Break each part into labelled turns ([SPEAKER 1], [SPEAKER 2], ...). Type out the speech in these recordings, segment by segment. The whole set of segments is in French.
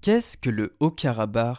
[SPEAKER 1] Qu'est-ce que le Haut-Karabakh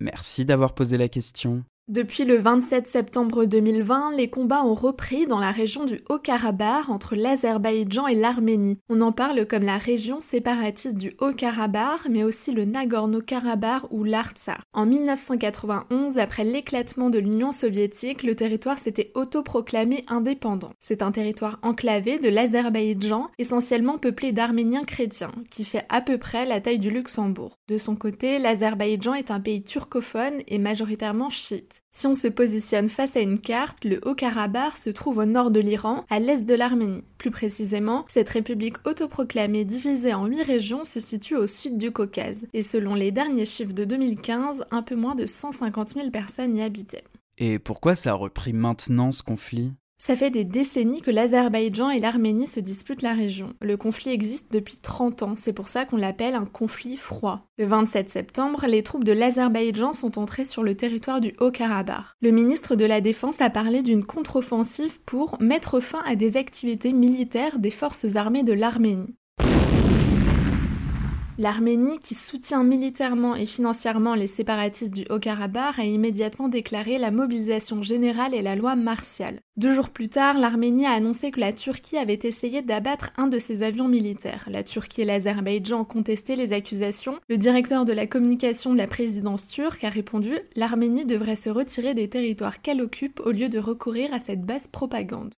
[SPEAKER 1] Merci d'avoir posé la question.
[SPEAKER 2] Depuis le 27 septembre 2020, les combats ont repris dans la région du Haut-Karabakh entre l'Azerbaïdjan et l'Arménie. On en parle comme la région séparatiste du Haut-Karabakh, mais aussi le Nagorno-Karabakh ou l'Artsakh. En 1991, après l'éclatement de l'Union soviétique, le territoire s'était autoproclamé indépendant. C'est un territoire enclavé de l'Azerbaïdjan, essentiellement peuplé d'Arméniens chrétiens, qui fait à peu près la taille du Luxembourg. De son côté, l'Azerbaïdjan est un pays turcophone et majoritairement chiite. Si on se positionne face à une carte, le Haut-Karabakh se trouve au nord de l'Iran, à l'est de l'Arménie. Plus précisément, cette république autoproclamée divisée en huit régions se situe au sud du Caucase, et selon les derniers chiffres de 2015, un peu moins de 150 000 personnes y habitaient.
[SPEAKER 1] Et pourquoi ça a repris maintenant ce conflit?
[SPEAKER 2] Ça fait des décennies que l'Azerbaïdjan et l'Arménie se disputent la région. Le conflit existe depuis 30 ans, c'est pour ça qu'on l'appelle un conflit froid. Le 27 septembre, les troupes de l'Azerbaïdjan sont entrées sur le territoire du Haut-Karabakh. Le ministre de la Défense a parlé d'une contre-offensive pour mettre fin à des activités militaires des forces armées de l'Arménie. L'Arménie, qui soutient militairement et financièrement les séparatistes du Haut-Karabakh, a immédiatement déclaré la mobilisation générale et la loi martiale. Deux jours plus tard, l'Arménie a annoncé que la Turquie avait essayé d'abattre un de ses avions militaires. La Turquie et l'Azerbaïdjan ont contesté les accusations. Le directeur de la communication de la présidence turque a répondu L'Arménie devrait se retirer des territoires qu'elle occupe au lieu de recourir à cette basse propagande.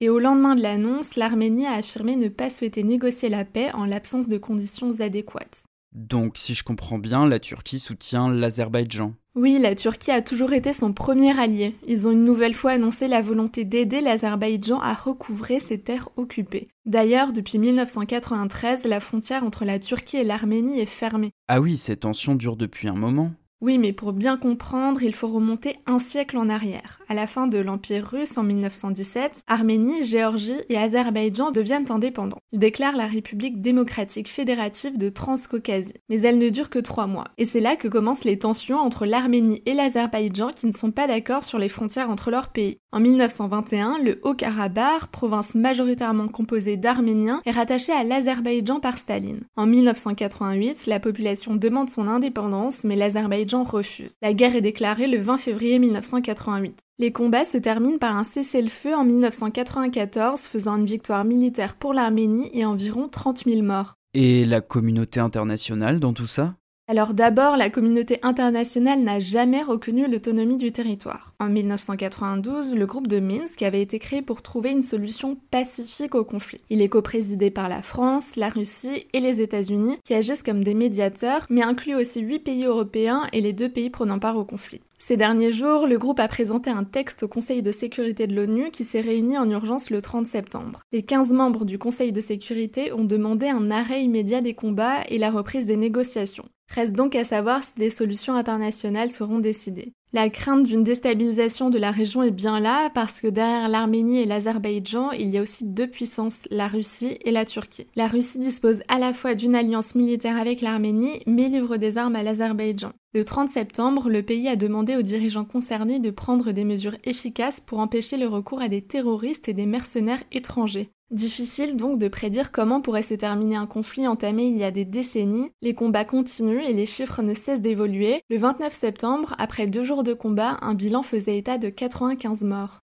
[SPEAKER 2] Et au lendemain de l'annonce, l'Arménie a affirmé ne pas souhaiter négocier la paix en l'absence de conditions adéquates.
[SPEAKER 1] Donc, si je comprends bien, la Turquie soutient l'Azerbaïdjan.
[SPEAKER 2] Oui, la Turquie a toujours été son premier allié. Ils ont une nouvelle fois annoncé la volonté d'aider l'Azerbaïdjan à recouvrer ses terres occupées. D'ailleurs, depuis 1993, la frontière entre la Turquie et l'Arménie est fermée.
[SPEAKER 1] Ah oui, ces tensions durent depuis un moment.
[SPEAKER 2] Oui, mais pour bien comprendre, il faut remonter un siècle en arrière. À la fin de l'Empire russe en 1917, Arménie, Géorgie et Azerbaïdjan deviennent indépendants. Ils déclarent la République démocratique fédérative de Transcaucasie. Mais elle ne dure que trois mois. Et c'est là que commencent les tensions entre l'Arménie et l'Azerbaïdjan qui ne sont pas d'accord sur les frontières entre leurs pays. En 1921, le Haut-Karabakh, province majoritairement composée d'Arméniens, est rattaché à l'Azerbaïdjan par Staline. En 1988, la population demande son indépendance, mais l'Azerbaïdjan refuse. La guerre est déclarée le 20 février 1988. Les combats se terminent par un cessez-le-feu en 1994, faisant une victoire militaire pour l'Arménie et environ 30 000 morts.
[SPEAKER 1] Et la communauté internationale dans tout ça?
[SPEAKER 2] Alors d'abord, la communauté internationale n'a jamais reconnu l'autonomie du territoire. En 1992, le groupe de Minsk avait été créé pour trouver une solution pacifique au conflit. Il est coprésidé par la France, la Russie et les États-Unis qui agissent comme des médiateurs, mais inclut aussi huit pays européens et les deux pays prenant part au conflit. Ces derniers jours, le groupe a présenté un texte au Conseil de sécurité de l'ONU qui s'est réuni en urgence le 30 septembre. Les 15 membres du Conseil de sécurité ont demandé un arrêt immédiat des combats et la reprise des négociations. Reste donc à savoir si des solutions internationales seront décidées. La crainte d'une déstabilisation de la région est bien là parce que derrière l'Arménie et l'Azerbaïdjan, il y a aussi deux puissances, la Russie et la Turquie. La Russie dispose à la fois d'une alliance militaire avec l'Arménie, mais livre des armes à l'Azerbaïdjan. Le 30 septembre, le pays a demandé aux dirigeants concernés de prendre des mesures efficaces pour empêcher le recours à des terroristes et des mercenaires étrangers. Difficile donc de prédire comment pourrait se terminer un conflit entamé il y a des décennies. Les combats continuent et les chiffres ne cessent d'évoluer. Le 29 septembre, après deux jours de combat, un bilan faisait état de 95 morts.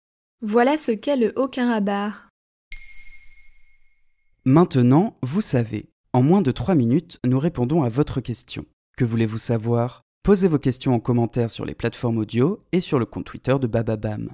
[SPEAKER 2] Voilà ce qu'est le Haut-Karabakh.
[SPEAKER 1] Maintenant, vous savez. En moins de 3 minutes, nous répondons à votre question. Que voulez-vous savoir? Posez vos questions en commentaire sur les plateformes audio et sur le compte Twitter de Bababam.